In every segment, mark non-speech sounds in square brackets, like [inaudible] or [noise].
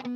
Hello,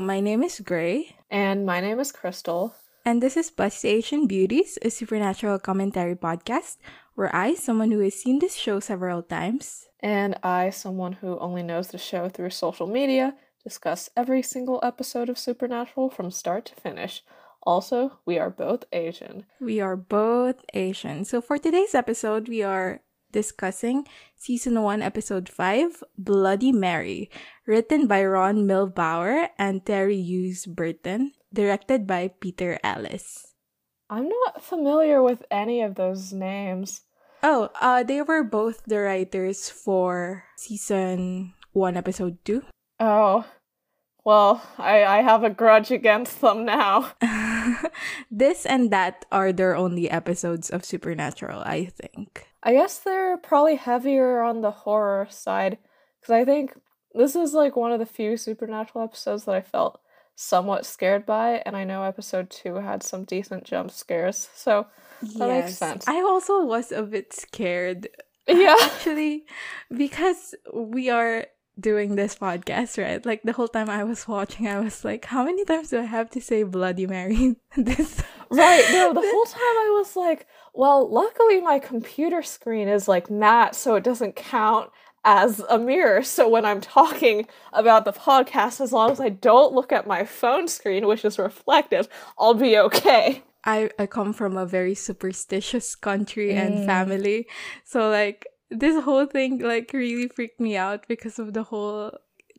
my name is Grey. And my name is Crystal. And this is Busty Asian Beauties, a supernatural commentary podcast where I, someone who has seen this show several times, And I, someone who only knows the show through social media, discuss every single episode of Supernatural from start to finish. Also, we are both Asian. we are both Asian. So for today's episode, we are discussing season 1, episode 5, Bloody Mary, written by Ron Milbauer and Terri Hughes Burton, directed by Peter Ellis. I'm not familiar with any of those names. Oh, uh, they were both the writers for season 1, episode 2. Oh, well, I, I have a grudge against them now. [laughs] this and that are their only episodes of Supernatural, I think. I guess they're probably heavier on the horror side because I think this is like one of the few supernatural episodes that I felt somewhat scared by, and I know episode two had some decent jump scares, so that makes sense. I also was a bit scared, yeah, actually, because we are doing this podcast, right? Like the whole time I was watching, I was like, how many times do I have to say Bloody Mary? [laughs] this right. No, the [laughs] whole time I was like, well, luckily my computer screen is like matte, so it doesn't count as a mirror. So when I'm talking about the podcast, as long as I don't look at my phone screen, which is reflective, I'll be okay. I, I come from a very superstitious country and Mm. family. So like this whole thing like really freaked me out because of the whole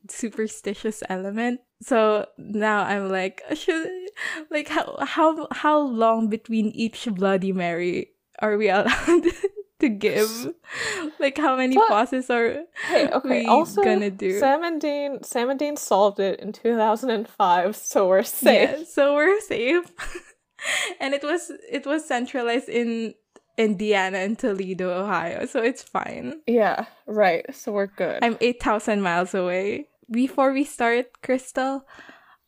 superstitious element. So now I'm like [laughs] should like how how how long between each bloody mary are we allowed [laughs] to give? [laughs] Like how many But- pauses are Hey, okay. we also, gonna do? Sam and Dean, Sam and Dean solved it in 2005, so we're safe. Yeah, so we're safe. and it was it was centralized in Indiana and Toledo, Ohio, so it's fine. Yeah, right. So we're good. I'm 8,000 miles away. Before we start, Crystal,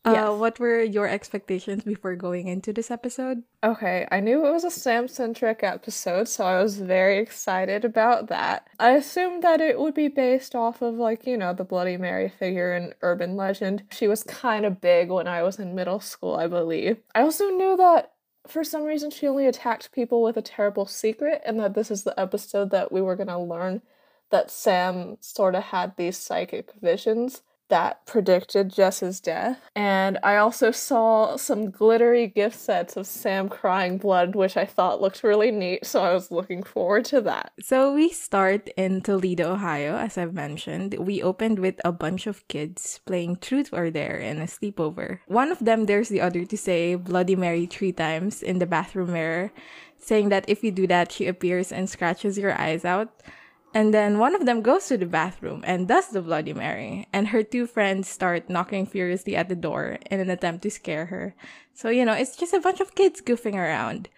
uh, Yes. what were your expectations before going into this episode? Okay, I knew it was a Sam centric episode, so I was very excited about that. I assumed that it would be based off of, like, you know, the Bloody Mary figure in urban legend. She was kind of big when I was in middle school, I believe. I also knew that for some reason she only attacked people with a terrible secret, and that this is the episode that we were gonna learn that Sam sort of had these psychic visions that predicted Jess's death. And I also saw some glittery gif sets of Sam crying blood, which I thought looked really neat, so I was looking forward to that. So we start in Toledo, Ohio, as I've mentioned. We opened with a bunch of kids playing truth or dare in a sleepover. One of them dares the other to say Bloody Mary three times in the bathroom mirror, saying that if you do that, she appears and scratches your eyes out. And then one of them goes to the bathroom and does the Bloody Mary, and her two friends start knocking furiously at the door in an attempt to scare her. So, you know, it's just a bunch of kids goofing around.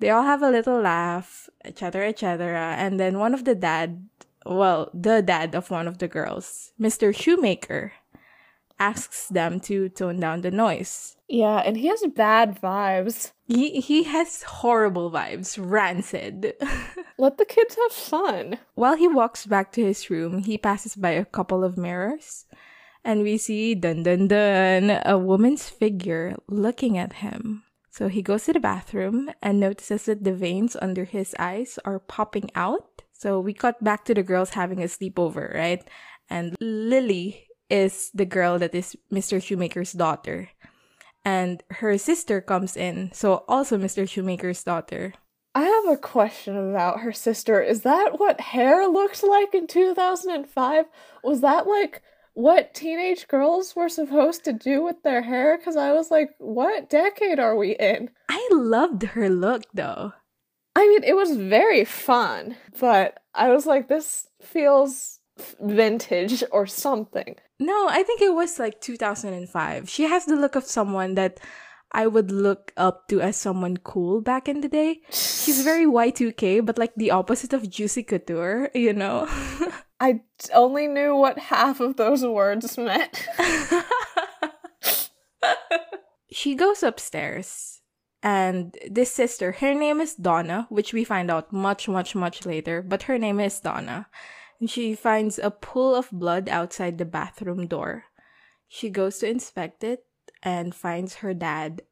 They all have a little laugh, etc., etc. And then one of the dad, well, the dad of one of the girls, Mr. Shoemaker, asks them to tone down the noise. Yeah, and he has bad vibes. He he has horrible vibes, rancid. [laughs] Let the kids have fun. While he walks back to his room, he passes by a couple of mirrors, and we see dun dun dun a woman's figure looking at him. So he goes to the bathroom and notices that the veins under his eyes are popping out. So we cut back to the girls having a sleepover, right? And Lily is the girl that is Mr. Shoemaker's daughter. And her sister comes in, so also Mr. Shoemaker's daughter. I have a question about her sister. Is that what hair looked like in 2005? Was that like what teenage girls were supposed to do with their hair? Because I was like, what decade are we in? I loved her look though. I mean, it was very fun, but I was like, this feels vintage or something. No, I think it was like 2005. She has the look of someone that I would look up to as someone cool back in the day. She's very Y2K, but like the opposite of Juicy Couture, you know? [laughs] I only knew what half of those words meant. [laughs] she goes upstairs and this sister her name is donna which we find out much much much later but her name is donna she finds a pool of blood outside the bathroom door she goes to inspect it and finds her dad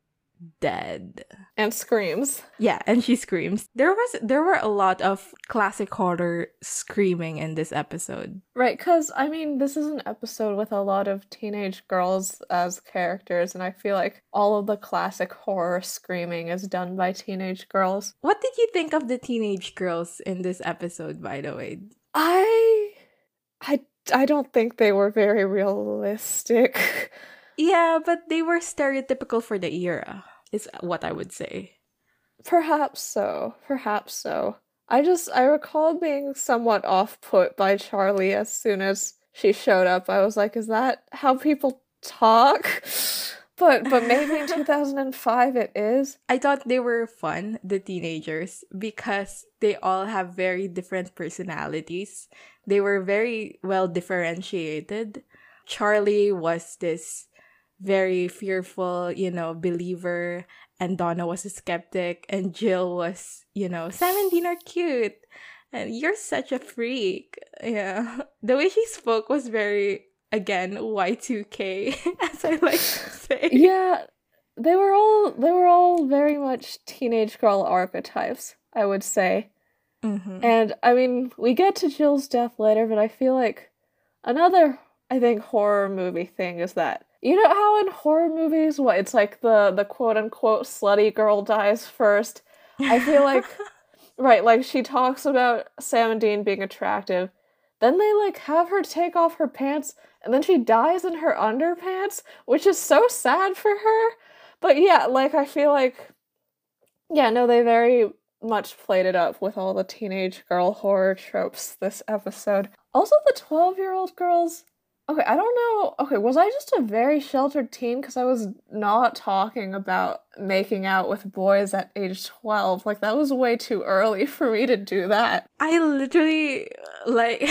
dead and screams. Yeah, and she screams. There was there were a lot of classic horror screaming in this episode. Right, cuz I mean, this is an episode with a lot of teenage girls as characters and I feel like all of the classic horror screaming is done by teenage girls. What did you think of the teenage girls in this episode by the way? I I I don't think they were very realistic. [laughs] Yeah, but they were stereotypical for the era, is what I would say. Perhaps so. Perhaps so. I just I recall being somewhat off put by Charlie as soon as she showed up. I was like, is that how people talk? [laughs] But but maybe in 2005 it is. I thought they were fun, the teenagers, because they all have very different personalities. They were very well differentiated. Charlie was this very fearful, you know, believer, and Donna was a skeptic, and Jill was, you know, 17 are cute, and you're such a freak. Yeah. [laughs] The way she spoke was very, again, Y2K, [laughs] as I like to say. Yeah. They were all they were all very much teenage girl archetypes, I would say. Mm-hmm. And I mean, we get to Jill's death later, but I feel like another I think horror movie thing is that you know how in horror movies, what it's like the the quote unquote slutty girl dies first. I feel [laughs] like right, like she talks about Sam and Dean being attractive. Then they like have her take off her pants and then she dies in her underpants, which is so sad for her. But yeah, like I feel like yeah, no, they very much played it up with all the teenage girl horror tropes this episode. Also the 12-year-old girls Okay, I don't know. Okay, was I just a very sheltered teen because I was not talking about making out with boys at age 12? Like, that was way too early for me to do that. I literally, like, [laughs]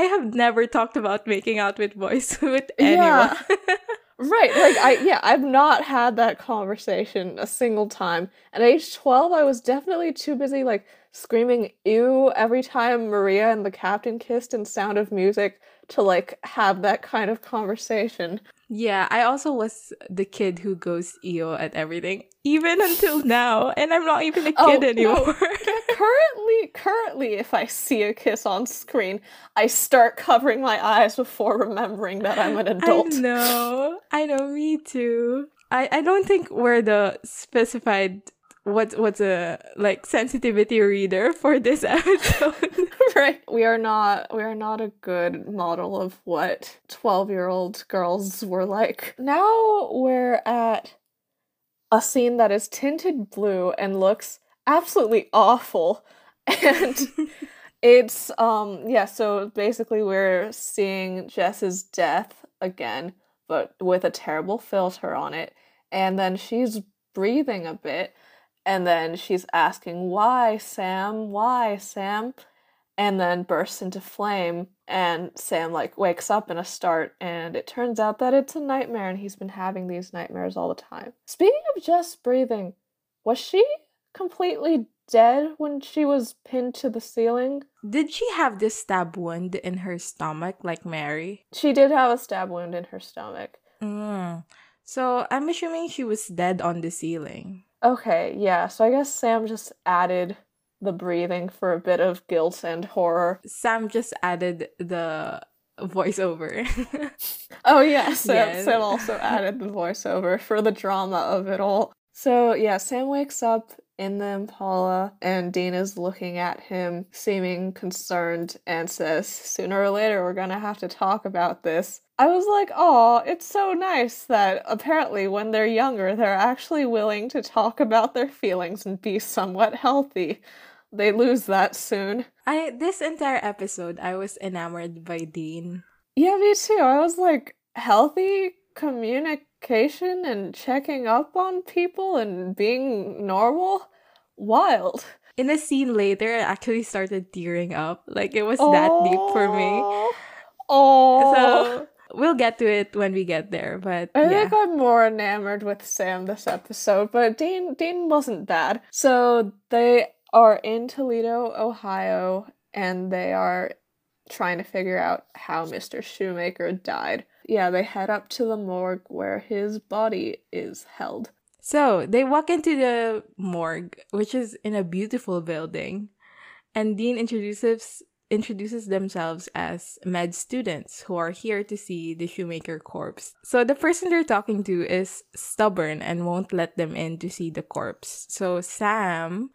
I have never talked about making out with boys [laughs] with anyone. Yeah. [laughs] right, like, I, yeah, I've not had that conversation a single time. At age 12, I was definitely too busy, like, screaming ew every time Maria and the captain kissed in Sound of Music to like have that kind of conversation. Yeah, I also was the kid who goes EO at everything, even until now, and I'm not even a oh, kid oh, anymore. No. [laughs] currently, currently, if I see a kiss on screen, I start covering my eyes before remembering that I'm an adult. I know, I know, me too. I, I don't think we're the specified what what's a like sensitivity reader for this [laughs] episode. [laughs] right. We are not we are not a good model of what 12-year-old girls were like. Now we're at a scene that is tinted blue and looks absolutely awful. And [laughs] it's um yeah, so basically we're seeing Jess's death again, but with a terrible filter on it. And then she's breathing a bit and then she's asking, Why, Sam? Why, Sam? And then bursts into flame. And Sam, like, wakes up in a start. And it turns out that it's a nightmare. And he's been having these nightmares all the time. Speaking of just breathing, was she completely dead when she was pinned to the ceiling? Did she have this stab wound in her stomach like Mary? She did have a stab wound in her stomach. Mm. So I'm assuming she was dead on the ceiling. Okay, yeah. So I guess Sam just added the breathing for a bit of guilt and horror. Sam just added the voiceover. [laughs] oh yeah, Sam, yes. Sam also added the voiceover for the drama of it all. So yeah, Sam wakes up in the Impala, and Dean is looking at him, seeming concerned, and says, Sooner or later, we're gonna have to talk about this. I was like, oh, it's so nice that apparently when they're younger, they're actually willing to talk about their feelings and be somewhat healthy. They lose that soon. I this entire episode I was enamored by Dean. Yeah, me too. I was like, healthy communication and checking up on people and being normal. Wild. In a scene later, I actually started tearing up. Like it was that deep for me. Oh. So we'll get to it when we get there. But I yeah. think I'm more enamored with Sam this episode, but Dean Dean wasn't bad. So they are in Toledo, Ohio, and they are trying to figure out how Mr. Shoemaker died. Yeah, they head up to the morgue where his body is held. So they walk into the morgue, which is in a beautiful building, and Dean introduces introduces themselves as med students who are here to see the shoemaker corpse. So the person they're talking to is stubborn and won't let them in to see the corpse. So Sam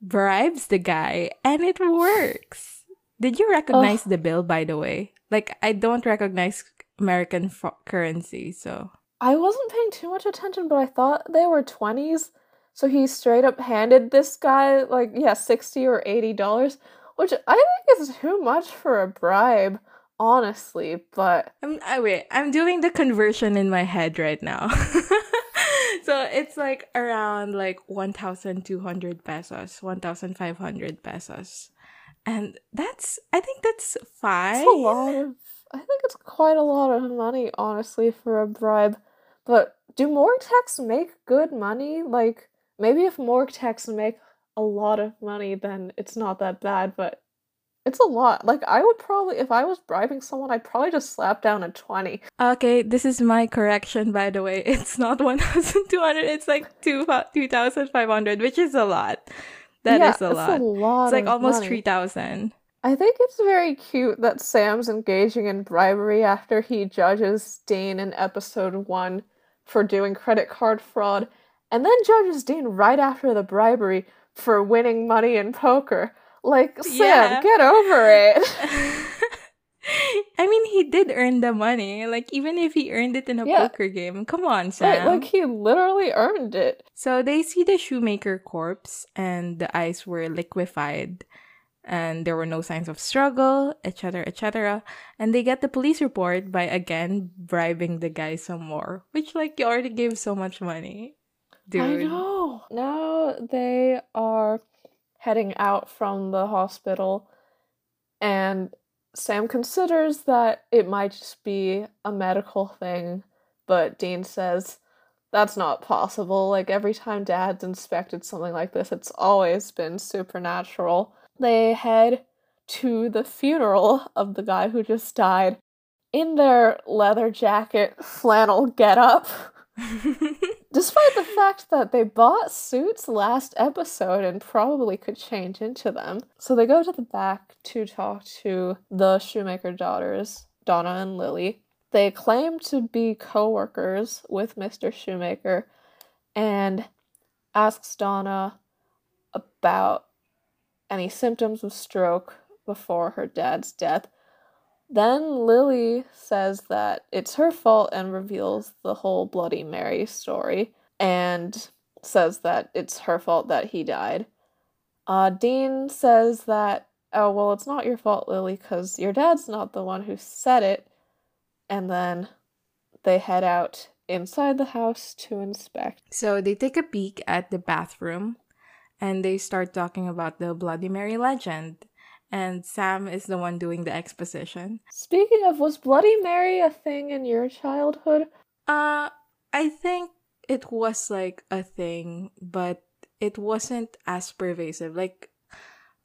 bribes the guy and it works. Did you recognize the bill by the way? Like I don't recognize American f- currency, so I wasn't paying too much attention, but I thought they were 20s. So he straight up handed this guy like yeah, 60 or 80 dollars, which I think is too much for a bribe, honestly, but I'm I wait, I'm doing the conversion in my head right now. [laughs] so it's like around like 1200 pesos, 1500 pesos. And that's I think that's fine. It's a lot of. I think it's quite a lot of money, honestly, for a bribe. But do morgue techs make good money? Like, maybe if morgue techs make a lot of money, then it's not that bad, but it's a lot. Like, I would probably, if I was bribing someone, I'd probably just slap down a 20. Okay, this is my correction by the way. [laughs] It's not 1200, it's like 2 2500, which is a lot. That yeah, is a lot. a lot. It's like almost 3000. I think it's very cute that Sam's engaging in bribery after he judges Dean in episode one for doing credit card fraud, and then judges Dean right after the bribery for winning money in poker. Like, Sam, Yeah. get over it. [laughs] [laughs] I mean, he did earn the money. Like, even if he earned it in a Yeah. poker game, come on, Right, Sam. like, he literally earned it. So they see the shoemaker corpse, and the eyes were liquefied, and there were no signs of struggle, etc., etc. And they get the police report by again bribing the guy some more, which like you already gave so much money, dude. I know. Now they are heading out from the hospital, and Sam considers that it might just be a medical thing, but Dean says that's not possible. Like every time Dad's inspected something like this, it's always been supernatural. They head to the funeral of the guy who just died in their leather jacket flannel getup. [laughs] [laughs] Despite the fact that they bought suits last episode and probably could change into them. So they go to the back to talk to the Shoemaker daughters, Donna and Lily. They claim to be co workers with Mr. Shoemaker and asks Donna about any symptoms of stroke before her dad's death. Then Lily says that it's her fault and reveals the whole Bloody Mary story and says that it's her fault that he died. Uh, Dean says that, oh, well, it's not your fault, Lily, because your dad's not the one who said it. And then they head out inside the house to inspect. so they take a peek at the bathroom, and they start talking about the Bloody Mary legend. And Sam is the one doing the exposition. Speaking of, was Bloody Mary a thing in your childhood? Uh, I think it was like a thing, but it wasn't as pervasive. Like,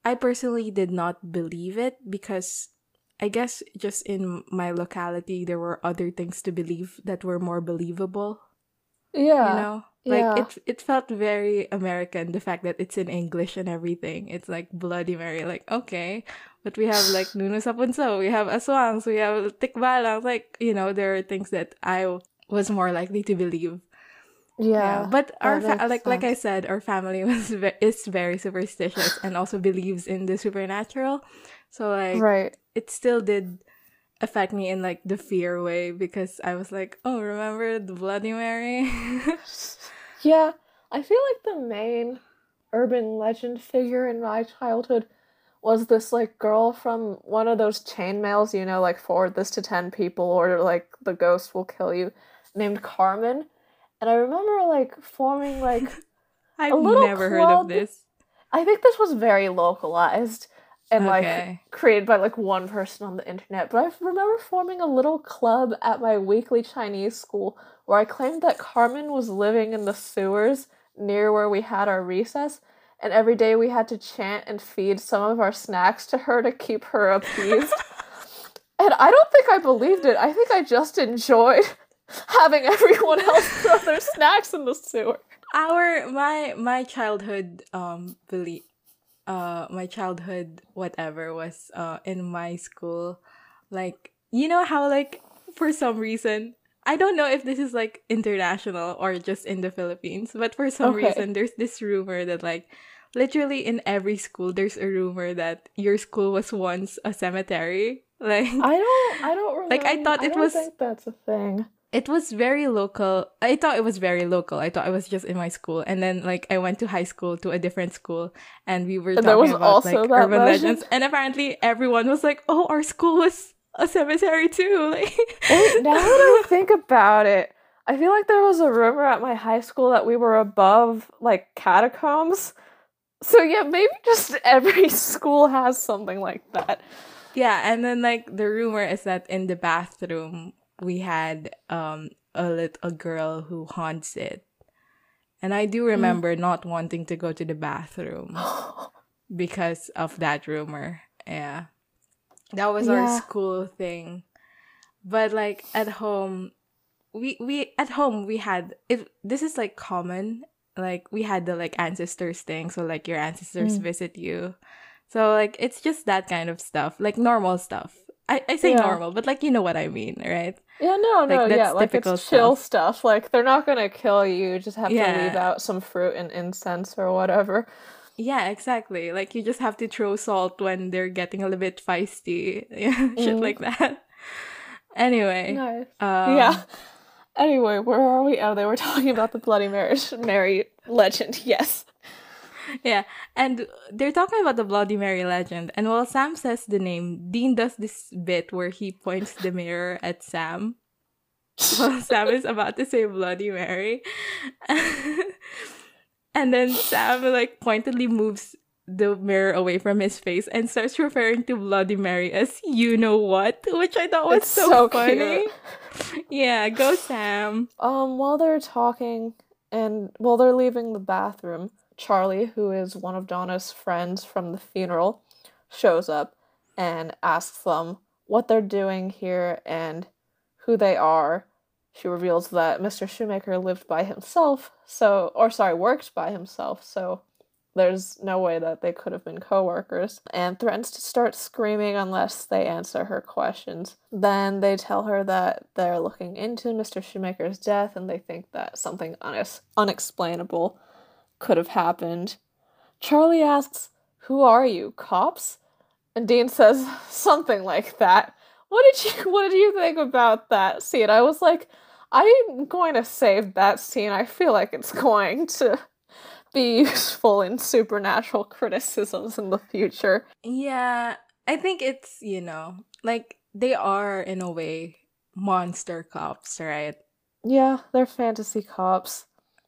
I personally did not believe it because I guess just in my locality, there were other things to believe that were more believable. Yeah. You know? Like yeah. it it felt very American, the fact that it's in English and everything. It's like Bloody Mary, like, okay. But we have like Nuno sa Punso, we have Aswangs, we have Tikbalang. Like, you know, there are things that I was more likely to believe. yeah. But our fa- like like I said, our family [laughs] was ve- is very superstitious and also believes in the supernatural. So like right. it still did affect me in like the fear way because I was like, oh, remember the Bloody Mary? [laughs] Yeah, I feel like the main urban legend figure in my childhood was this like girl from one of those chain mails, you know, like forward this to 10 people or like the ghost will kill you, named Carmen. And I remember like forming like [laughs] I've little never heard of this. I think this was very localized. And like created by like one person on the internet. But I remember forming a little club at my weekly Chinese school where I claimed that Carmen was living in the sewers near where we had our recess. And every day we had to chant and feed some of our snacks to her to keep her appeased. [laughs] and I don't think I believed it. I think I just enjoyed [laughs] having everyone else throw their [laughs] snacks in the sewer. Our my my childhood um belief uh my childhood whatever was uh in my school like you know how like for some reason I don't know if this is like international or just in the Philippines, but for some Okay. reason there's this rumor that like literally in every school there's a rumor that your school was once a cemetery. [laughs] Like I don't I don't remember. Like, I thought it don't was- think that's a thing. It was very local. I thought it was very local. I thought it was just in my school, and then like I went to high school to a different school, and we were And talking was about also like that urban legend? legends, and apparently everyone was like, "Oh, our school was a cemetery too." [laughs] Like, Wait, [laughs] now that I think about it, I feel like there was a rumor at my high school that we were above like catacombs. So yeah, maybe just every [laughs] school has something like that. yeah, and then like the rumor is that in the bathroom we had um a little girl who haunts it, and I Mm. do remember not wanting to go to the bathroom. [gasps] because of that rumor. Yeah. That was our school thing. But like at home we we at home we had if this is like common like we had the like ancestors thing so like your ancestors Mm. visit you so like it's just that kind of stuff like normal stuff i, I say Yeah. normal but like you know what i mean right Yeah, no, no, Like, that's yeah, like typical it's chill stuff. Like they're not gonna kill you. You just have to leave out some fruit and incense or whatever. yeah exactly like you just have to throw salt when they're getting a little bit feisty [laughs] yeah shit Mm. like that anyway Nice. um, yeah. Anyway, where are we? Oh, they were talking about the Bloody Mary, Mary legend. [laughs] Yes. [laughs] Yeah, and they're talking about the Bloody Mary legend. And while Sam says the name, Dean does this bit where he points the mirror at Sam [laughs] while Sam is about to say Bloody Mary. [laughs] and then Sam like pointedly moves the mirror away from his face and starts referring to Bloody Mary as you know what, which I thought was It's so, so funny. Yeah, go Sam. Um, while they're talking and while they're leaving the bathroom, Charlie, who is one of Donna's friends from the funeral, shows up and asks them what they're doing here and who they are. She reveals that Mr. Shoemaker lived by himself, so or sorry, worked by himself, so there's no way that they could have been coworkers, and threatens to start screaming unless they answer her questions. Then they tell her that they're looking into Mr. Shoemaker's death and they think that something unex- unexplainable could have happened. Charlie asks, Who are you, cops? And Dean says [laughs] something like that. What did you [laughs] what did you think about that scene? I was like, I'm going to save that scene. I feel like it's [laughs] going to be useful in supernatural criticisms in the future. Yeah, I think it's, you know, like they are in a way monster cops, right? Yeah, they're fantasy cops.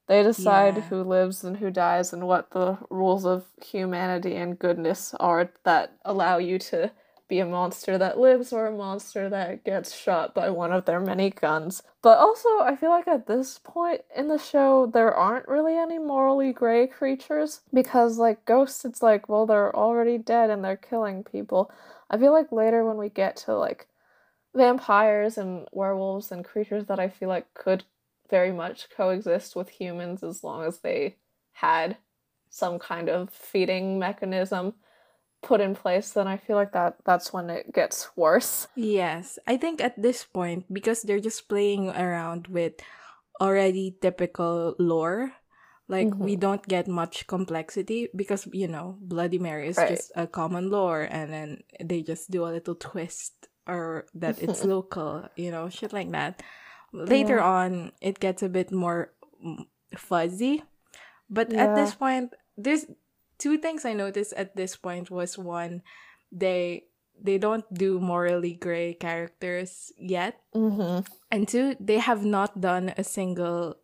They decide Yeah. who lives and who dies and what the rules of humanity and goodness are that allow you to be a monster that lives or a monster that gets shot by one of their many guns. But also, I feel like at this point in the show, there aren't really any morally gray creatures because, like, ghosts, it's like, well, they're already dead and they're killing people. I feel like later when we get to, like, vampires and werewolves and creatures that I feel like could very much coexist with humans as long as they had some kind of feeding mechanism put in place then I feel like that that's when it gets worse. Yes, I think at this point, because they're just playing around with already typical lore, like we mm-hmm. don't get much complexity because, you know, Bloody Mary is Right. just a common lore and then they just do a little twist or that it's [laughs] local, you know, shit like that. Later on, it gets a bit more fuzzy. But at this point, there's two things I noticed at this point was one, they they don't do morally gray characters yet. Mhm. And two, they have not done a single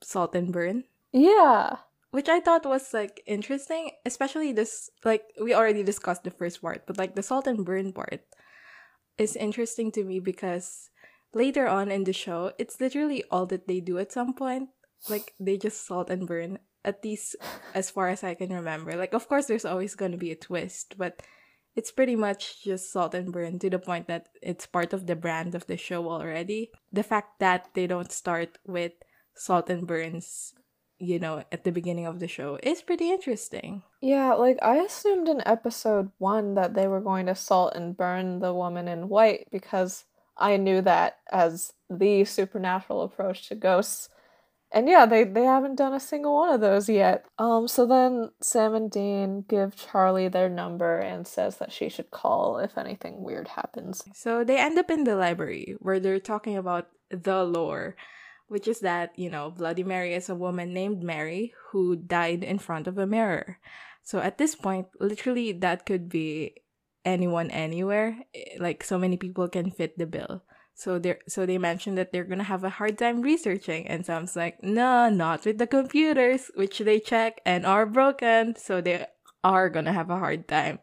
salt and burn, Yeah. which I thought was like interesting, especially this like we already discussed the first part, but like the salt and burn part is interesting to me because later on in the show, it's literally all that they do at some point. Like they just salt and burn, at least as far as I can remember. Like of course there's always gonna be a twist, but it's pretty much just salt and burn to the point that it's part of the brand of the show already. The fact that they don't start with salt and burns, you know, at the beginning of the show is pretty interesting. Yeah, like I assumed in episode one that they were going to salt and burn the woman in white because I knew that as the supernatural approach to ghosts. And yeah, they, they haven't done a single one of those yet. Um, so then Sam and Dean give Charlie their number and says that she should call if anything weird happens. So they end up in the library where they're talking about the lore, which is that, you know, Bloody Mary is a woman named Mary who died in front of a mirror. So at this point, literally that could be anyone anywhere. Eh, like so many people can fit the bill. So they so they mentioned that they're gonna have a hard time researching, and Sam's like, no, not with the computers, which they check and are broken. So they are gonna have a hard time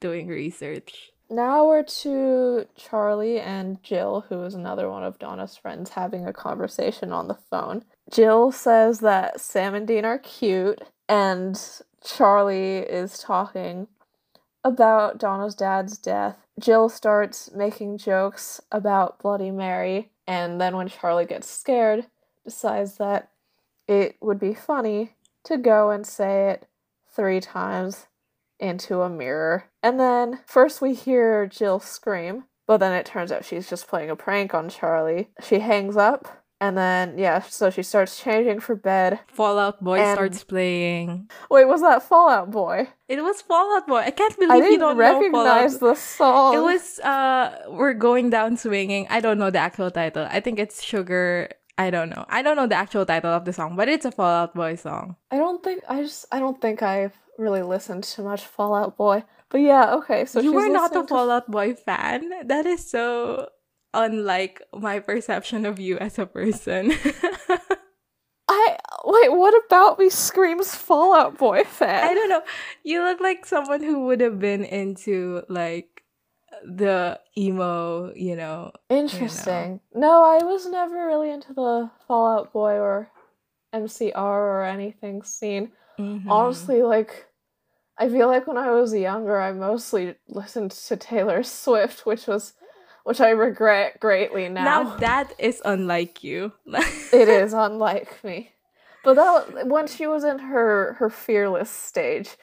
doing research. Now we're to Charlie and Jill, who is another one of Donna's friends, having a conversation on the phone. Jill says that Sam and Dean are cute, and Charlie is talking about Donna's dad's death. Jill starts making jokes about Bloody Mary, and then when Charlie gets scared, decides that it would be funny to go and say it three times into a mirror. And then first we hear Jill scream, but then it turns out she's just playing a prank on Charlie. She hangs up and then yeah, so she starts changing for bed. Fall Out Boy and... starts playing. Wait, was that Fall Out Boy? It was Fall Out Boy. I can't believe I you don't recognize the song. It was uh We're Going Down Swinging. I don't know the actual title. I think it's Sugar I don't know. I don't know the actual title of the song, but it's a Fall Out Boy song. I don't think I just I don't think I've really listened to much Fall Out Boy. But yeah, okay. So you were not a Fall Out Boy fan. That is so unlike my perception of you as a person. I wait, what about me screams Fall Out Boy fan? I don't know. You look like someone who would have been into like the emo, you know. Interesting. You know. No, I was never really into the Fall Out Boy or MCR or anything scene. Mm-hmm. Honestly, like I feel like when I was younger, I mostly listened to Taylor Swift, which was which I regret greatly now. Now that is unlike you. [laughs] it is unlike me. But that when she was in her her fearless stage,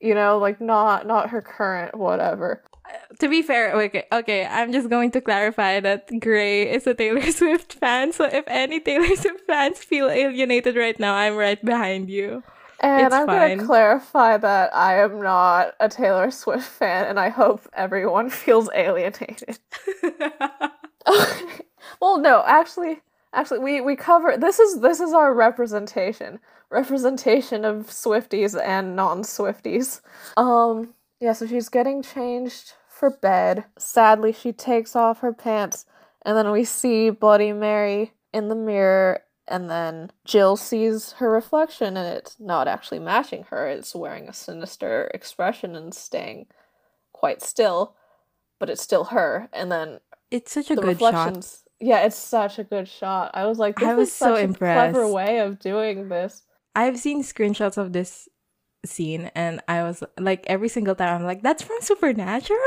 you know, like not not her current whatever. Uh, to be fair, okay, okay, I'm just going to clarify that Grey is a Taylor [laughs] Swift fan. So if any Taylor Swift fans feel alienated right now, I'm right behind you. And it's I'm going to clarify that I am not a Taylor Swift fan, and I hope everyone [laughs] feels alienated. [laughs] [laughs] well, no, actually, actually, we we cover this is this is our representation, representation of Swifties and non-Swifties. Um, yeah, so she's getting changed for bed. Sadly, she takes off her pants, and then we see Bloody Mary in the mirror and then Jill sees her reflection and it's not actually matching her. It's wearing a sinister expression and staying quite still, but it's still her. And then it's such a the good shot. Yeah, it's such a good shot. I was like, this I was so impressed. clever way of doing this. I've seen screenshots of this scene and I was like every single time I'm like, that's from Supernatural?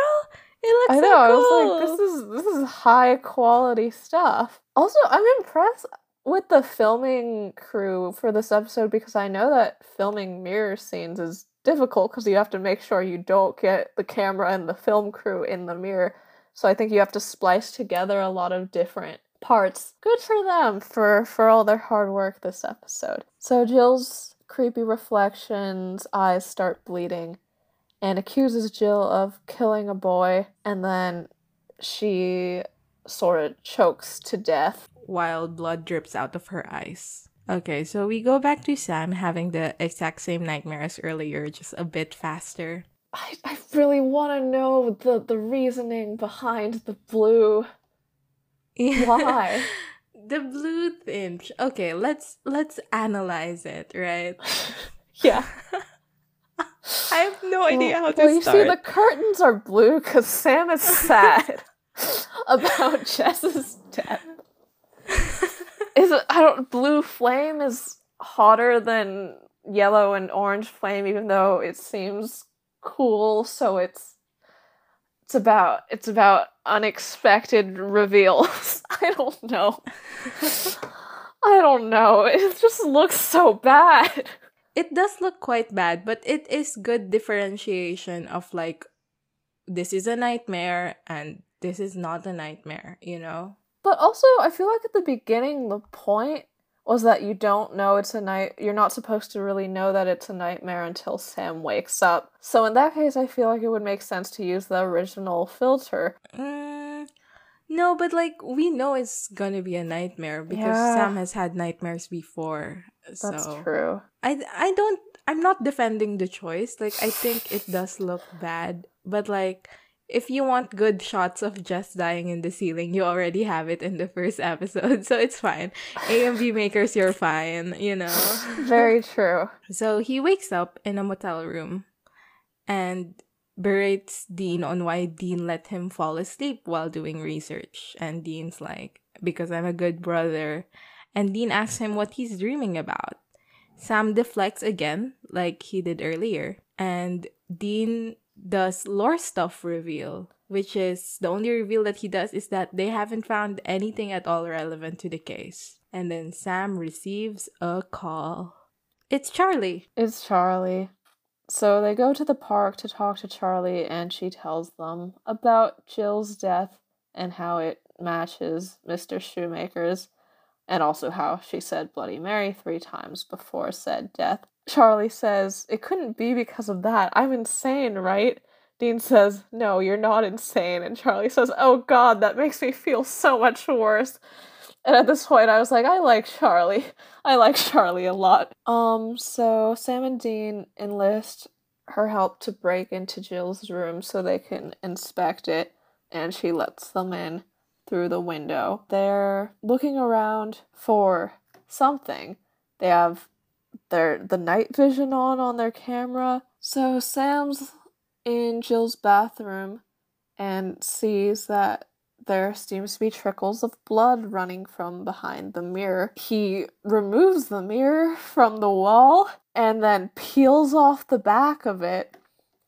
It looks I know, so cool. I was like, this is this is high quality stuff. Also, I'm impressed with the filming crew for this episode because I know that filming mirror scenes is difficult because you have to make sure you don't get the camera and the film crew in the mirror. So I think you have to splice together a lot of different parts. Good for them for for all their hard work this episode. So Jill's creepy reflections eyes start bleeding and accuses Jill of killing a boy and then she sort of chokes to death while blood drips out of her eyes. Okay, so we go back to Sam having the exact same nightmare as earlier, just a bit faster. I, I really want to know the, the reasoning behind the blue. Why? [laughs] the blue thing. Okay, let's let's analyze it, right? [laughs] Yeah. [laughs] I have no idea how to start. well, you start. see, the curtains are blue because Sam is sad [laughs] about [laughs] Jess's death. Is it? I don't. Blue flame is hotter than yellow and orange flame, even though it seems cool. So it's it's about it's about unexpected reveals. [laughs] I don't know. I don't know. It just looks so bad. it does look quite bad, but it is good differentiation of like this is a nightmare and this is not a nightmare, you know? But also, I feel like at the beginning, the point was that you don't know it's a night. You're not supposed to really know that it's a nightmare until Sam wakes up. So in that case, I feel like it would make sense to use the original filter. Mm, no, but like we know it's gonna be a nightmare because Yeah. Sam has had nightmares before. That's so true. I I don't I'm not defending the choice. Like I think it does look bad, but like if you want good shots of Jess dying in the ceiling, you already have it in the first [laughs] episode, so it's fine. A and B makers, you're fine, you know. [laughs] Very true. So he wakes up in a motel room and berates Dean on why Dean let him fall asleep while doing research. And Dean's like, because I'm a good brother. And Dean asks him what he's dreaming about. Sam deflects again, like he did earlier. And Dean does lore stuff reveal, which is the only reveal that he does is that they haven't found anything at all relevant to the case. And then Sam receives a call. It's Charlie. It's Charlie. So they go to the park to talk to Charlie, and she tells them about Jill's death and how it matches Mr. Shoemaker's, and also how she said Bloody Mary three times before said death. Charlie says, It couldn't be because of that. I'm insane, right? Dean says, No, you're not insane. And Charlie says, Oh god, that makes me feel so much worse. And at this point, I was like, I like Charlie. I like Charlie a lot. Um, so Sam and Dean enlist her help to break into Jill's room so they can inspect it, and she lets them in through the window. They're looking around for something. They have their the night vision on on their camera. So Sam's in Jill's bathroom and sees that there seems to be trickles of blood running from behind the mirror. He removes the mirror from the wall and then peels off the back of it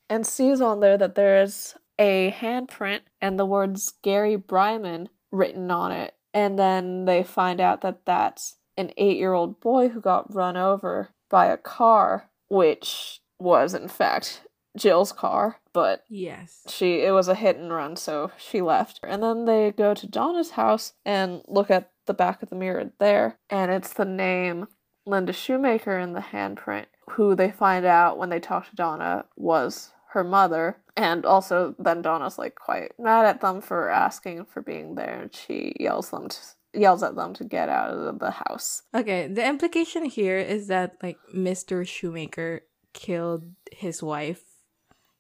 and sees on there that there's a handprint and the words Gary Bryman written on it. And then they find out that that's an eight year old boy who got run over by a car, which was in fact Jill's car, but Yes. she it was a hit and run so she left and then they go to donna's house and look at the back of the mirror there and it's the name linda shoemaker in the handprint who they find out when they talk to donna was her mother and also then donna's like quite mad at them for asking for being there and she yells them to yells at them to get out of the house Okay, the implication here is that like Mr. Shoemaker killed his wife,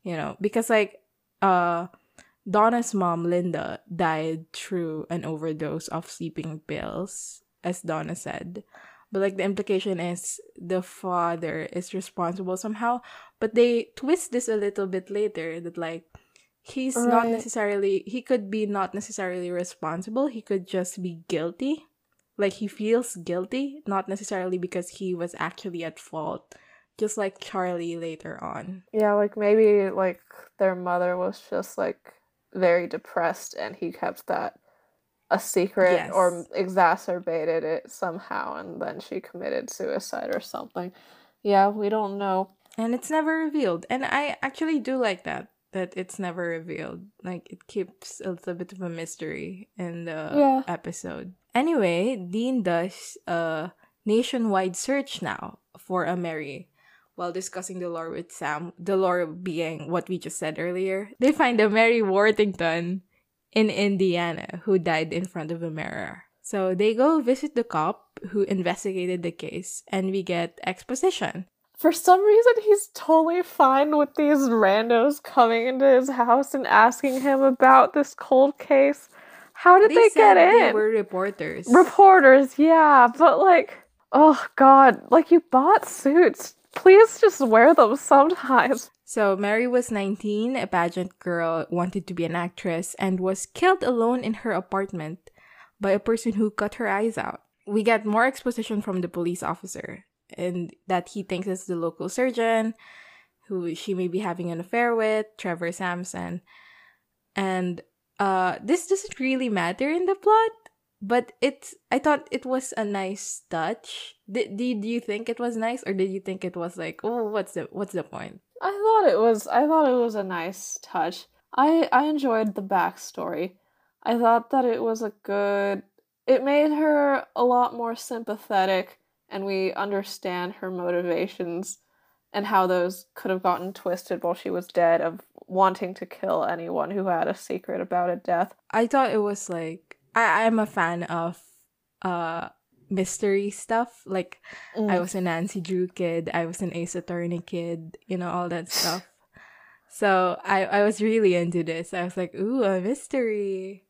you know, because like uh Donna's mom Linda died through an overdose of sleeping pills, as Donna said. But like the implication is the father is responsible somehow, but they twist this a little bit later that like he's not necessarily he could be not necessarily responsible, he could just be guilty. Like he feels guilty not necessarily because he was actually at fault just like charlie later on. Yeah, like maybe like their mother was just like very depressed and he kept that a secret or exacerbated it somehow and then she committed suicide or something. Yeah, we don't know. and it's never revealed. And i actually do like that that it's never revealed. Like it keeps a little bit of a mystery in the Yeah. episode. Anyway dean does a nationwide search now for a mary while discussing the lore with sam the lore being what we just said earlier. They find a mary worthington in indiana who died in front of a mirror. So they go visit the cop who investigated the case and we get exposition For some reason he's totally fine with these randos coming into his house and asking him about this cold case. How did they, said get in? they were reporters Reporters, yeah, but like, oh god, like you bought suits Please just wear them sometimes. So, Mary was 19, a pageant girl, wanted to be an actress, and was killed alone in her apartment by a person who cut her eyes out. We get more exposition from the police officer, and that he thinks is the local surgeon who she may be having an affair with, Trevor Sampson. And uh, this doesn't really matter in the plot, but it's I thought it was a nice touch. Did, did you think it was nice or did you think it was like, oh, what's the what's the point? I thought it was I thought it was a nice touch. I I enjoyed the backstory. I thought that it was a good it made her a lot more sympathetic and we understand her motivations and how those could have gotten twisted while she was dead of wanting to kill anyone who had a secret about a death. I thought it was like I I'm a fan of uh mystery stuff. Like mm. I was a Nancy Drew kid, I was an Ace Attorney kid, you know, all that stuff. [laughs] so I I was really into this. I was like, ooh, a mystery.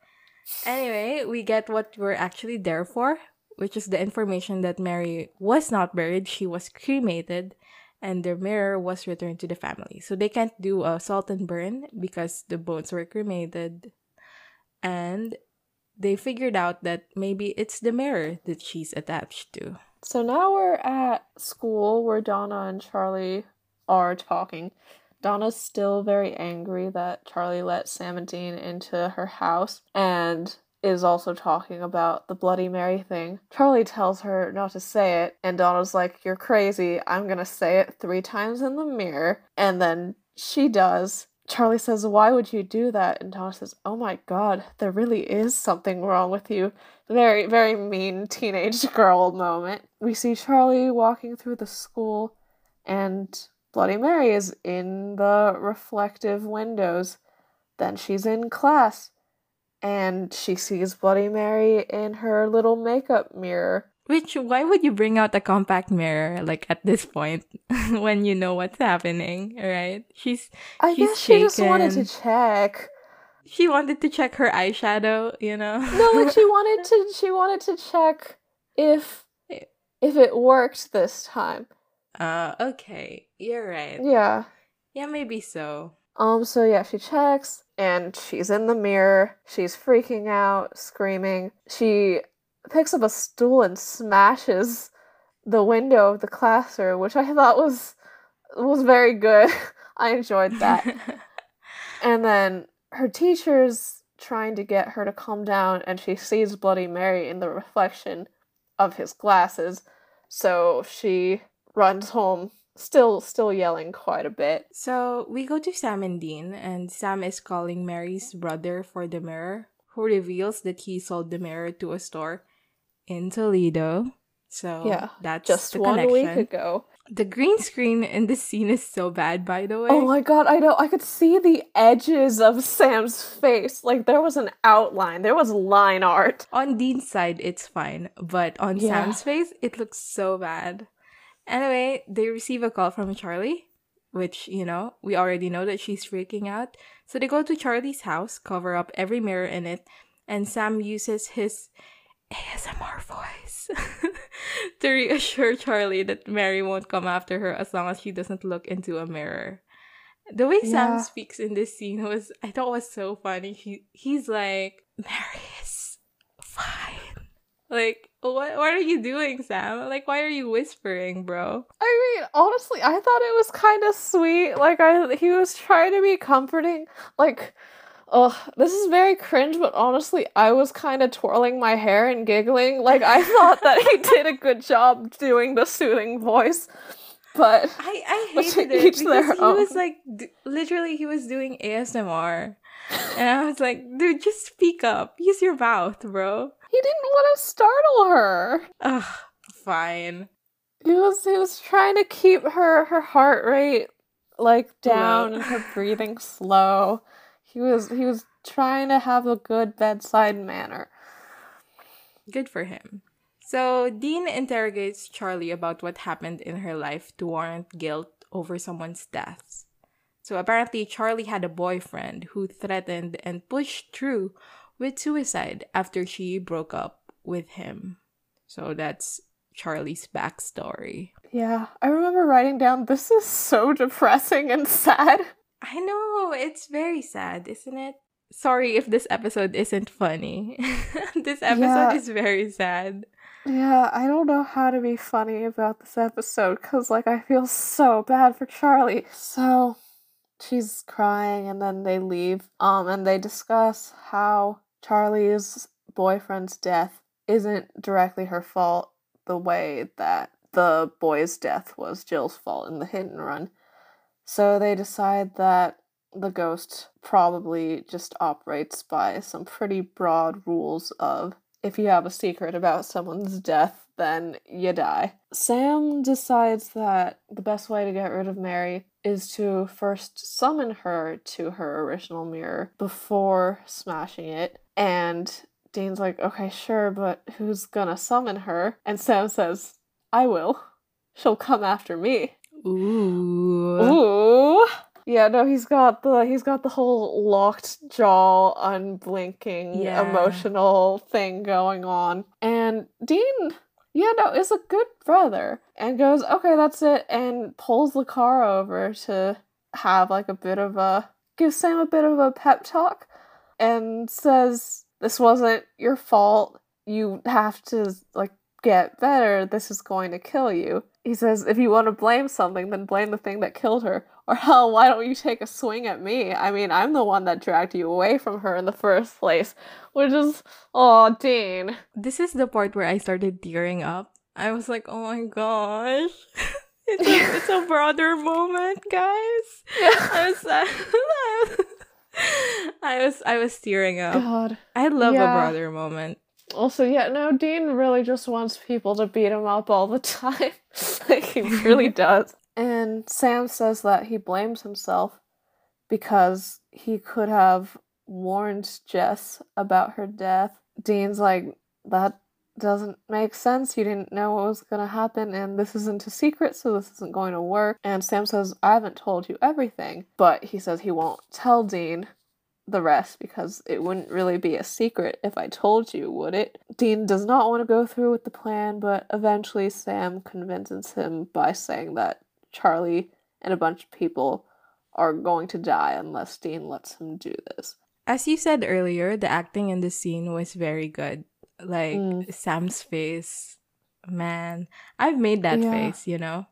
Anyway, we get what we're actually there for, which is the information that Mary was not buried, she was cremated and their mirror was returned to the family. So they can't do a salt and burn because the bones were cremated. And they figured out that maybe it's the mirror that she's attached to. So now we're at school where Donna and Charlie are talking. Donna's still very angry that Charlie let Sam and Dean into her house, and is also talking about the Bloody Mary thing. Charlie tells her not to say it, and Donna's like, You're crazy. I'm gonna say it three times in the mirror. And then she does. Charlie says, Why would you do that? And Donna says, Oh my god, there really is something wrong with you. Very, very mean teenage [laughs] girl moment. We see Charlie walking through the school, and Bloody Mary is in the reflective windows. Then she's in class and she sees Bloody Mary in her little makeup mirror. Which, why would you bring out a compact mirror like at this point [laughs] when you know what's happening, right? She's, I she's guess she just wanted to check. She wanted to check her eyeshadow, you know. no, like she [laughs] wanted to. She wanted to check if if it worked this time. Uh, okay, you're right. Yeah. Yeah, maybe so. Um, so yeah, she checks and she's in the mirror. She's freaking out, screaming. She picks up a stool and smashes the window of the classroom, which I thought was was very good. [laughs] I enjoyed that. [laughs] and then her teacher's trying to get her to calm down and she sees Bloody Mary in the reflection of his glasses. So she runs home still still yelling quite a bit. So we go to Sam and Dean, and Sam is calling Mary's brother for the mirror, who reveals that he sold the mirror to a store in Toledo. So yeah, that's just one connection. week ago. The green screen in this scene is so bad, by the way. Oh my god, I know. I could see the edges of Sam's face. Like there was an outline, there was line art. On Dean's side, it's fine, but on yeah. Sam's face, it looks so bad. Anyway, they receive a call from Charlie, which, you know, we already know that she's freaking out. So they go to Charlie's house, cover up every mirror in it, and Sam uses his ASMR voice [laughs] to reassure Charlie that Mary won't come after her as long as she doesn't look into a mirror. The way yeah. Sam speaks in this scene was I thought was so funny. He he's like, Mary is fine. Like, what what are you doing, Sam? Like, why are you whispering, bro? I mean, honestly, I thought it was kind of sweet. Like, I he was trying to be comforting. Like, oh, this is very cringe, but honestly, I was kind of twirling my hair and giggling. Like, I thought that he [laughs] did a good job doing the soothing voice. But I I [laughs] hated it because he own. was like d- literally he was doing ASMR, and I [laughs] was like, dude, just speak up, use your mouth, bro. He didn't want to startle her. Ugh, fine. He was he was trying to keep her her heart rate like down and her breathing slow. He was he was trying to have a good bedside manner. Good for him. So Dean interrogates Charlie about what happened in her life to warrant guilt over someone's death. So apparently Charlie had a boyfriend who threatened and pushed through with suicide after she broke up with him. So that's Charlie's backstory. Yeah, I remember writing down this is so depressing and sad. I know, it's very sad, isn't it? Sorry if this episode isn't funny. [laughs] this episode Yeah. is very sad. Yeah, I don't know how to be funny about this episode because, like, I feel so bad for Charlie. So she's crying, and then they leave. Um, and they discuss how Charlie's boyfriend's death isn't directly her fault, the way that the boy's death was Jill's fault in the hit and run. So they decide that the ghost probably just operates by some pretty broad rules of if you have a secret about someone's death, then you die. Sam decides that the best way to get rid of Mary is to first summon her to her original mirror before smashing it. And Dean's like, okay, sure, but who's gonna summon her? And Sam says, I will. She'll come after me. Ooh. Ooh. Yeah, no, he's got the he's got the whole locked jaw, unblinking, Yeah. emotional thing going on. And Dean, yeah, no, is a good brother and goes, okay, that's it, and pulls the car over to have like a bit of a give Sam a bit of a pep talk and says, This wasn't your fault. You have to like get better. This is going to kill you. He says, if you want to blame something, then blame the thing that killed her. Or hell, why don't you take a swing at me? I mean, I'm the one that dragged you away from her in the first place. Which is, oh, Dean. This is the part where I started tearing up. I was like, oh my gosh. [laughs] It's a, it's a [laughs] brother moment, guys. I was, [laughs] I was, [laughs] I was I was tearing up. God. I love Yeah. a brother moment. Also, yeah, no, Dean really just wants people to beat him up all the [laughs] time. like, he really [laughs] does. And Sam says that he blames himself because he could have warned Jess about her death. Dean's like, that doesn't make sense. You didn't know what was going to happen, and this isn't a secret, so this isn't going to work. And Sam says, I haven't told you everything. But he says he won't tell Dean the rest because it wouldn't really be a secret if I told you, would it? Dean does not want to go through with the plan, but eventually Sam convinces him by saying that Charlie and a bunch of people are going to die unless Dean lets him do this. As you said earlier, the acting in the scene was very good. Like Mm. Sam's face, man, I've made that Yeah. face, you know?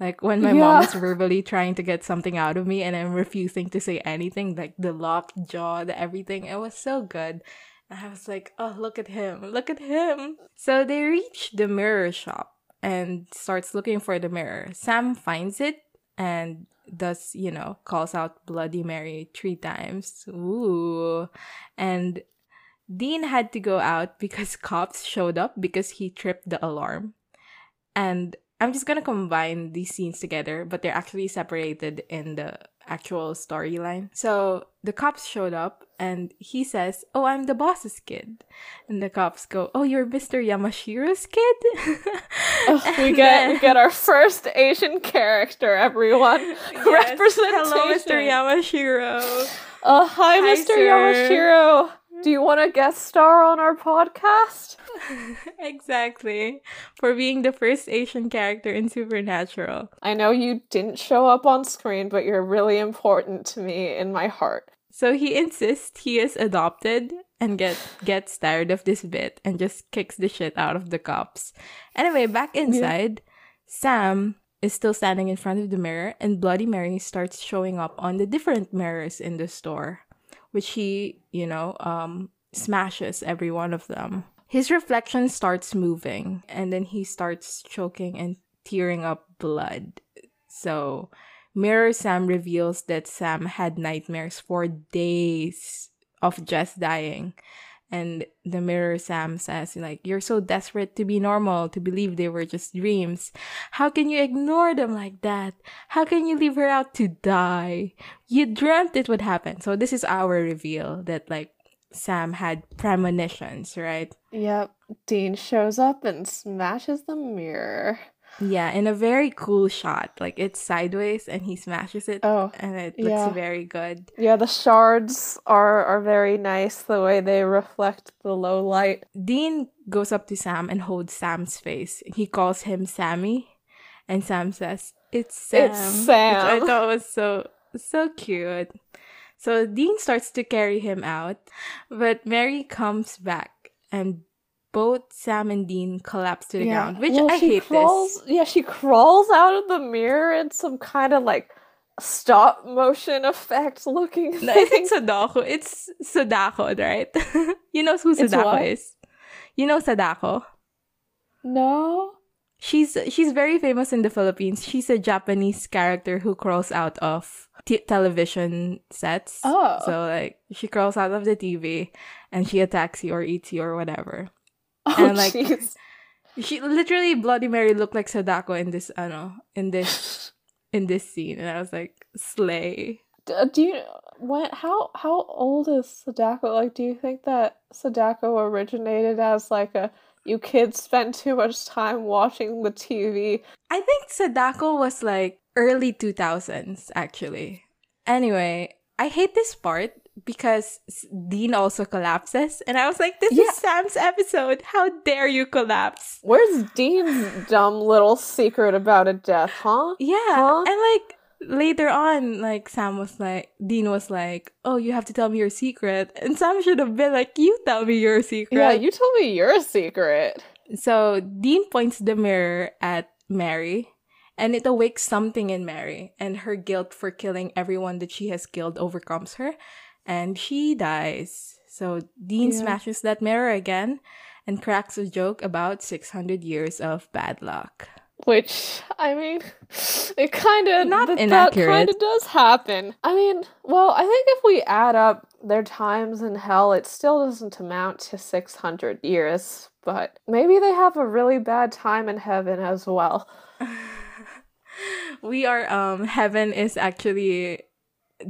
Like when my Yeah. mom is verbally trying to get something out of me and I'm refusing to say anything, like the locked jaw, the everything, it was so good. And I was like, oh, look at him, look at him. So they reach the mirror shop and starts looking for the mirror. Sam finds it and thus, you know, calls out Bloody Mary three times. Ooh. And Dean had to go out because [laughs] cops showed up because he tripped the alarm. And I'm just gonna combine these scenes together, but they're actually separated in the actual storyline. So the cops showed up and he says, Oh, I'm the boss's kid. And the cops go, Oh, you're Mr. Yamashiro's kid? [laughs] Ugh, we get we get our first Asian character, everyone. [laughs] Yes. Representation. Hello, Mr. Yamashiro. Uh, hi, Hi, Mr. sir. Yamashiro. Do you want a guest star on our podcast? [laughs] exactly. For being the first Asian character in Supernatural. I know you didn't show up on screen, but you're really important to me in my heart. So he insists he is adopted and get gets tired of this bit and just kicks the shit out of the cops. Anyway, back inside, Sam is still standing in front of the mirror and Bloody Mary starts showing up on the different mirrors in the store, which he, you know, um smashes every one of them. His reflection starts moving and then he starts choking and tearing up blood. So Mirror Sam reveals that Sam had nightmares for days of just dying. And the Mirror Sam says, like, you're so desperate to be normal, to believe they were just dreams. How can you ignore them like that? How can you leave her out to die? You dreamt it would happen. So this is our reveal that, like, Sam had premonitions, right? Yep. Dean shows up and smashes the mirror. Yeah, in a very cool shot. Like, it's sideways and he smashes it. Oh, and it looks yeah. very good. yeah, the shards are are very nice the way they reflect the low light. Dean goes up to Sam and holds Sam's face. He calls him Sammy. And Sam says, It's Sam. It's which Sam. I thought was so so cute. So Dean starts to carry him out, but Mary comes back and both Sam and Dean collapse to the ground, which Well, I hate crawls, this. Yeah, she crawls out of the mirror in some kind of like stop motion effect looking No, [laughs] thing. I think Sadako. It's Sadako, right? [laughs] you know who Sadako is. You know Sadako. no. She's she's very famous in the Philippines. She's a Japanese character who crawls out of t- television sets. Oh. So like she crawls out of the TV and she attacks you or eats you or whatever. [laughs] Oh, And, like, jeez. She literally Bloody Mary looked like Sadako in this I know in this [laughs] in this scene and I was like slay. D- uh, do you what? How how old is Sadako? Like, do you think that Sadako originated as like a you kids spend too much time watching the TV? I think Sadako was like early 2000s actually. Anyway, I hate this part because Dean also collapses and I was like this Yeah. is Sam's episode. How dare you collapse? Where's Dean's dumb little secret about a death, huh? Yeah. Huh? And like later on like Sam was like Dean was like, "Oh, you have to tell me your secret." And Sam should have been like, "You tell me your secret." Yeah, you told me your secret. So Dean points the mirror at Mary, and it awakes something in Mary, and her guilt for killing everyone that she has killed overcomes her, and she dies. So Dean Yeah. smashes that mirror again and cracks a joke about 600 years of bad luck. Which I mean, it kind of Not that, inaccurate. kind of does happen. I mean, well, I think if we add up their times in hell, it still doesn't amount to six hundred years. But maybe they have a really bad time in heaven as well. [laughs] we are um heaven is actually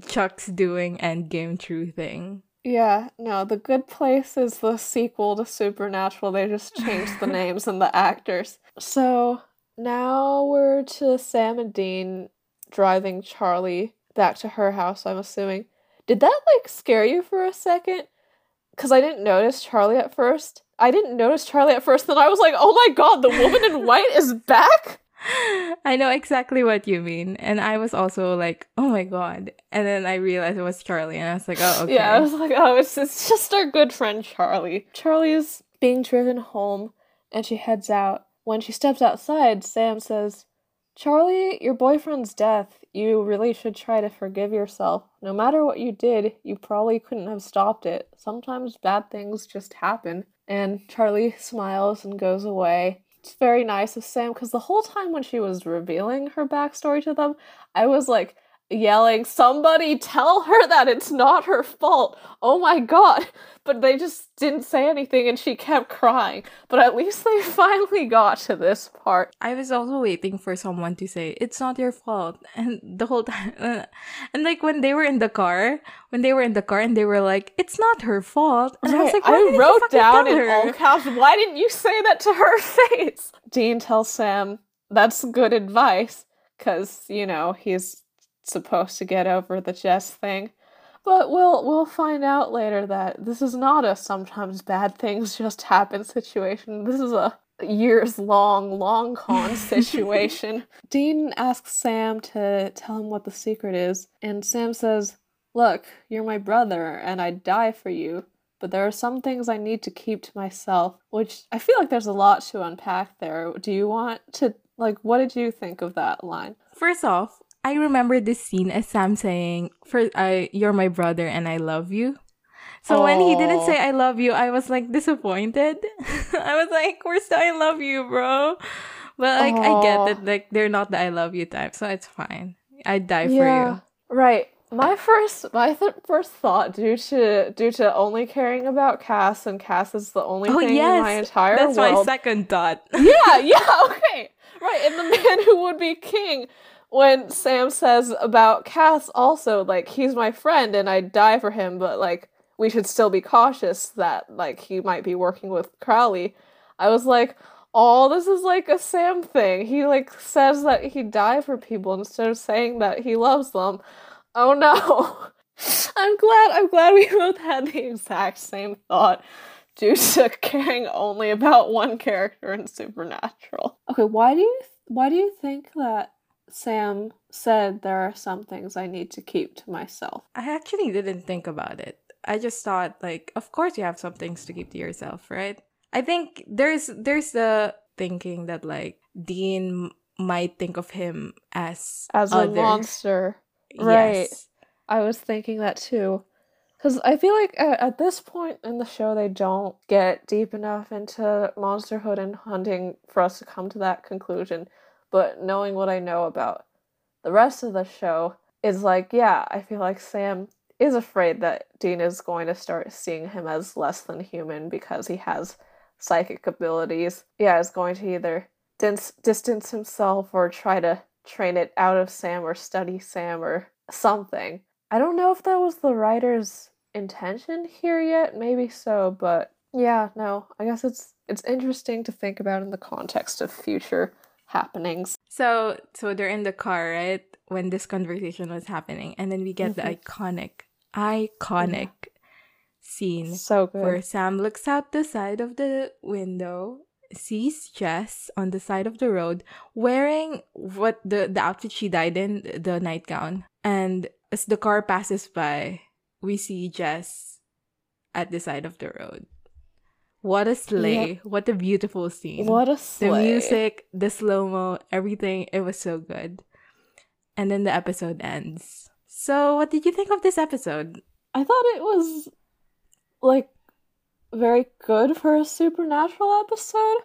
Chuck's doing endgame true thing. Yeah, no, the good place is the sequel to Supernatural. They just changed the [laughs] names and the actors. So now we're to Sam and Dean driving Charlie back to her house, I'm assuming. Did that like scare you for a second? Because I didn't notice Charlie at first. I didn't notice Charlie at first, then I was like, oh my god, the woman in white is back? [laughs] I know exactly what you mean. And I was also like, oh my god. And then I realized it was Charlie and I was like, oh okay. Yeah, I was like, oh, it's, it's just our good friend Charlie. Charlie is being driven home and she heads out. When she steps outside, Sam says, Charlie, your boyfriend's death. You really should try to forgive yourself. No matter what you did, you probably couldn't have stopped it. Sometimes bad things just happen. And Charlie smiles and goes away. It's very nice of Sam because the whole time when she was revealing her backstory to them, I was like, yelling, Somebody tell her that it's not her fault. Oh my god. But they just didn't say anything and she kept crying. But at least they [laughs] finally got to this part. I was also waiting for someone to say, it's not your fault. [laughs] And the whole time, [laughs] and like when they were in the car, when they were in the car and they were like, it's not her fault. And I was like, why I didn't you wrote down in her? all caps, why didn't you say that to her face? Dean tells Sam that's good advice, because, you know, he's supposed to get over the Jess thing. But we'll we'll find out later that this is not a sometimes bad things just happen situation. This is a years long long con [laughs] situation. Dean asks Sam to tell him what the secret is, and Sam says, "Look, you're my brother and I'd die for you, but there are some things I need to keep to myself." Which I feel like there's a lot to unpack there. Do you want to like what did you think of that line? First off, I remember this scene as Sam saying, "For I, you're my brother and I love you." So when he didn't say "I love you," I was like disappointed. [laughs] I was like, "We're still I love you, bro." But like, I get that like they're not the "I love you" type, so it's fine. I'd die for you. Right. My first my th- first thought due to due to only caring about Cass and Cass is the only Oh thing in my yes, entire that's my second thought. yeah, yeah, [laughs] okay. Right, and the man who would be king when Sam says about Cass also like he's my friend and I'd die for him, but like we should still be cautious that like he might be working with Crowley. I was like, "Oh, this is like a Sam thing. He like says that he'd die for people instead of saying that he loves them." Oh no. [laughs] I'm glad I'm glad we both had the exact same thought due to caring only about one character in Supernatural. Okay, why do you Why do you think that Sam said there are some things I need to keep to myself? I actually didn't think about it. I just thought like of course you have some things to keep to yourself, right? I think there's there's the thinking that like Dean might think of him as as other. a monster. Right. Yes. I was thinking that too. Because I feel like at, at this point in the show, they don't get deep enough into monsterhood and hunting for us to come to that conclusion. But knowing what I know about the rest of the show is like, yeah, I feel like Sam is afraid that Dean is going to start seeing him as less than human because he has psychic abilities. Yeah, is going to either dis- distance himself or try to train it out of Sam or study Sam or something. I don't know if that was the writer's intention here yet, maybe so, but yeah, no. I guess it's it's interesting to think about in the context of future happenings. So so they're in the car, right? When this conversation was happening. And then we get Mhm. the iconic, iconic scene So good. where Sam looks out the side of the window, sees Jess on the side of the road wearing what the, the outfit she died in, the nightgown. And as the car passes by, we see Jess at the side of the road. What a slay. What a beautiful scene. What a slay. the music, the slow mo, everything, it was so good. And then the episode ends. So, what did you think of this episode? I thought it was like very good for a supernatural episode.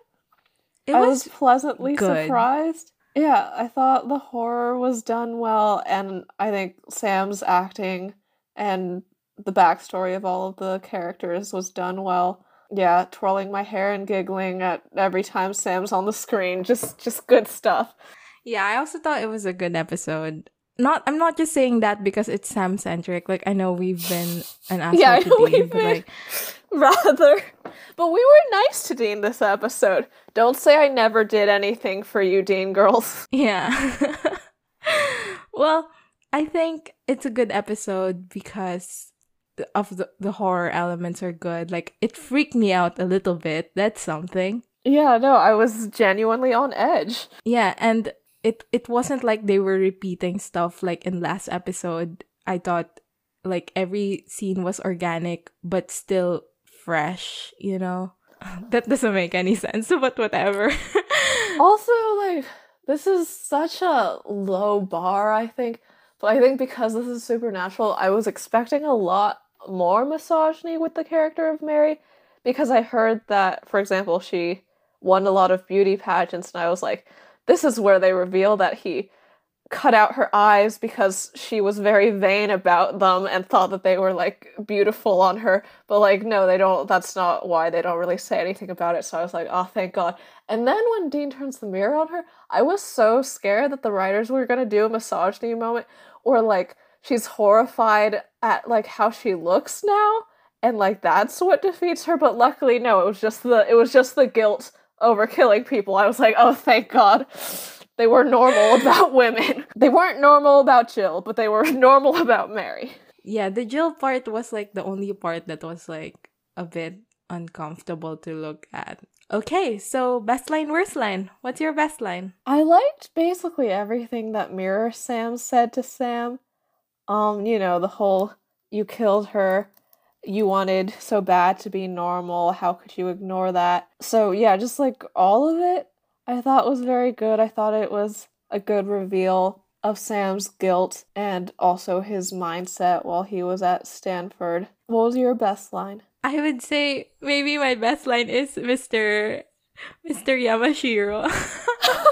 It I was was pleasantly good. surprised. Yeah, I thought the horror was done well, and I think Sam's acting and the backstory of all of the characters was done well. Yeah, twirling my hair and giggling at every time Sam's on the screen. Just just good stuff. Yeah, I also thought it was a good episode. Not I'm not just saying that because it's Sam centric. Like I know we've been an [laughs] asshole Yeah, to Dean, we've but been- like [laughs] Rather. But we were nice to Dean this episode. Don't say I never did anything for you, Dean girls. [laughs] Yeah. well, I think it's a good episode because of the, the horror elements are good. Like it freaked me out a little bit. That's something. Yeah, no, I was genuinely on edge. Yeah, and it it wasn't like they were repeating stuff like in last episode. I thought like every scene was organic but still fresh, you know. [laughs] That doesn't make any sense, [laughs] but whatever. [laughs] Also, like, this is such a low bar, I think. But I think because this is supernatural, I was expecting a lot more misogyny with the character of Mary. Because I heard that, for example, she won a lot of beauty pageants, and I was like, this is where they reveal that he cut out her eyes because she was very vain about them and thought that they were like beautiful on her but like no they don't that's not why they don't really say anything about it so i was like oh thank god and then when dean turns the mirror on her i was so scared that the writers were going to do a misogyny moment or like she's horrified at like how she looks now and like that's what defeats her but luckily no it was just the it was just the guilt over killing people i was like oh thank god they were normal [laughs] about women. They weren't normal about Jill, but they were [laughs] normal about Mary. yeah, the Jill part was like the only part that was like a bit uncomfortable to look at. Okay, so best line, worst line. What's your best line? I liked basically everything that Mirror Sam said to Sam. Um, you know, the whole you killed her, you wanted so bad to be normal, how could you ignore that? So, yeah, just like all of it, I thought was very good. I thought it was a good reveal of Sam's guilt and also his mindset while he was at Stanford. What was your best line? I would say maybe my best line is Mr. Mr. Yamashiro. [laughs]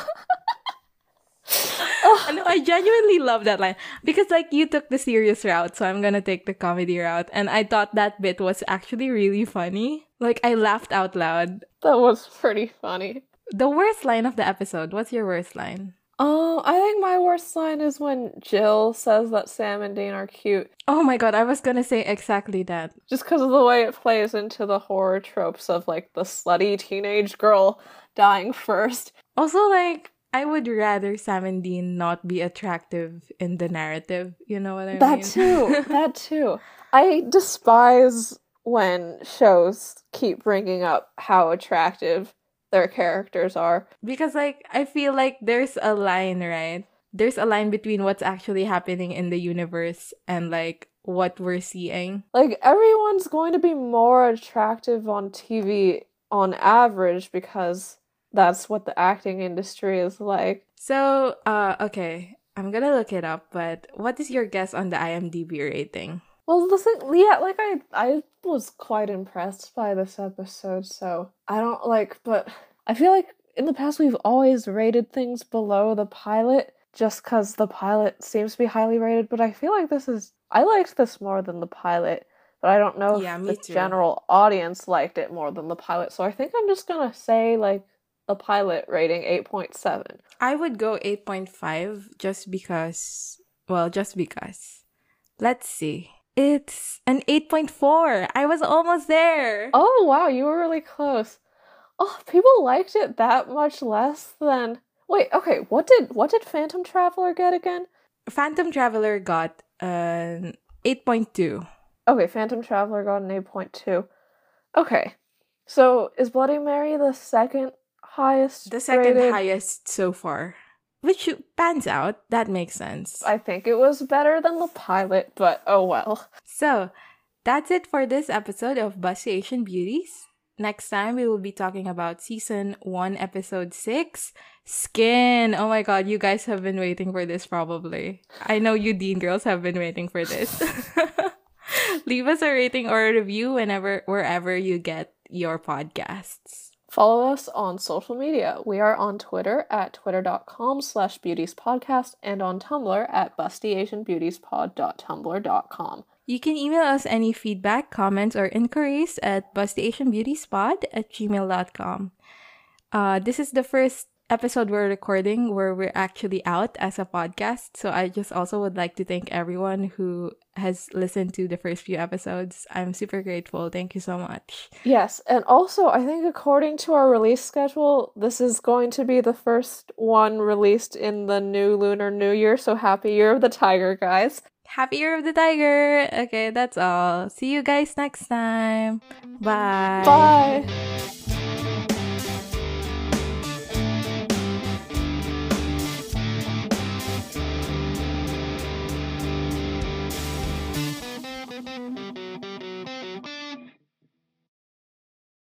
[laughs] no, I genuinely love that line because like you took the serious route, so I'm gonna take the comedy route, and I thought that bit was actually really funny. Like I laughed out loud. That was pretty funny. The worst line of the episode. What's your worst line? Oh, I think my worst line is when Jill says that Sam and Dean are cute, Oh my god, I was gonna say exactly that. just because of the way it plays into the horror tropes of like the slutty teenage girl dying [laughs] first. Also, like I would rather Sam and Dean not be attractive in the narrative. You know what I That mean? That too, [laughs] that too. I despise when shows keep bringing up how attractive their characters are. Because like I feel like there's a line, right? There's a line between what's actually happening in the universe and like what we're seeing. Like everyone's going to be more attractive on TV on average because that's what the acting industry is like. So, uh okay, I'm gonna look it up, but what is your guess on the IMDb rating? Well, listen, yeah, like I, I was quite impressed by this episode. So I don't like, but I feel like in the past we've always rated things below the pilot just because the pilot seems to be highly rated. But I feel like this is, I liked this more than the pilot, but I don't know Yeah, if the too. general audience liked it more than the pilot. So I think I'm just gonna say like the pilot rating eight point seven. I would go 8.5 just because, well, just because. Let's see. It's an 8.4. I was almost there. Oh wow, you were really close. Oh, people liked it that much less than. Wait, okay. What did what did Phantom Traveler get again? Phantom Traveler got uh, an 8.2. Okay, Phantom Traveler got an eight point two. Okay, so is Bloody Mary the second highest? The second rated? highest so far. Which pans out. That makes sense. I think it was better than the pilot, but oh well. So, that's it for this episode of Busty Asian Beauties. Next time, we will be talking about season 1, episode 6 Skin. Oh my god, you guys have been waiting for this probably. I know you Dean girls have been waiting for this. [laughs] Leave us a rating or a review whenever, wherever you get your podcasts. Follow us on social media. We are on Twitter at twitter.com slash beautiespodcast and on Tumblr at bustyasianbeautiespod.tumblr.com. You can email us any feedback, comments, or inquiries at bustyasianbeautiespod at gmail.com. Uh, this is the first episode we're recording where we're actually out as a podcast. So I just also would like to thank everyone who has listened to the first few episodes. I'm super grateful. Thank you so much. Yes, and also I think according to our release schedule, this is going to be the first one released in the new Lunar New Year. So happy Year of the Tiger, guys. Happy Year of the Tiger. Okay, that's all. See you guys next time. Bye. Bye.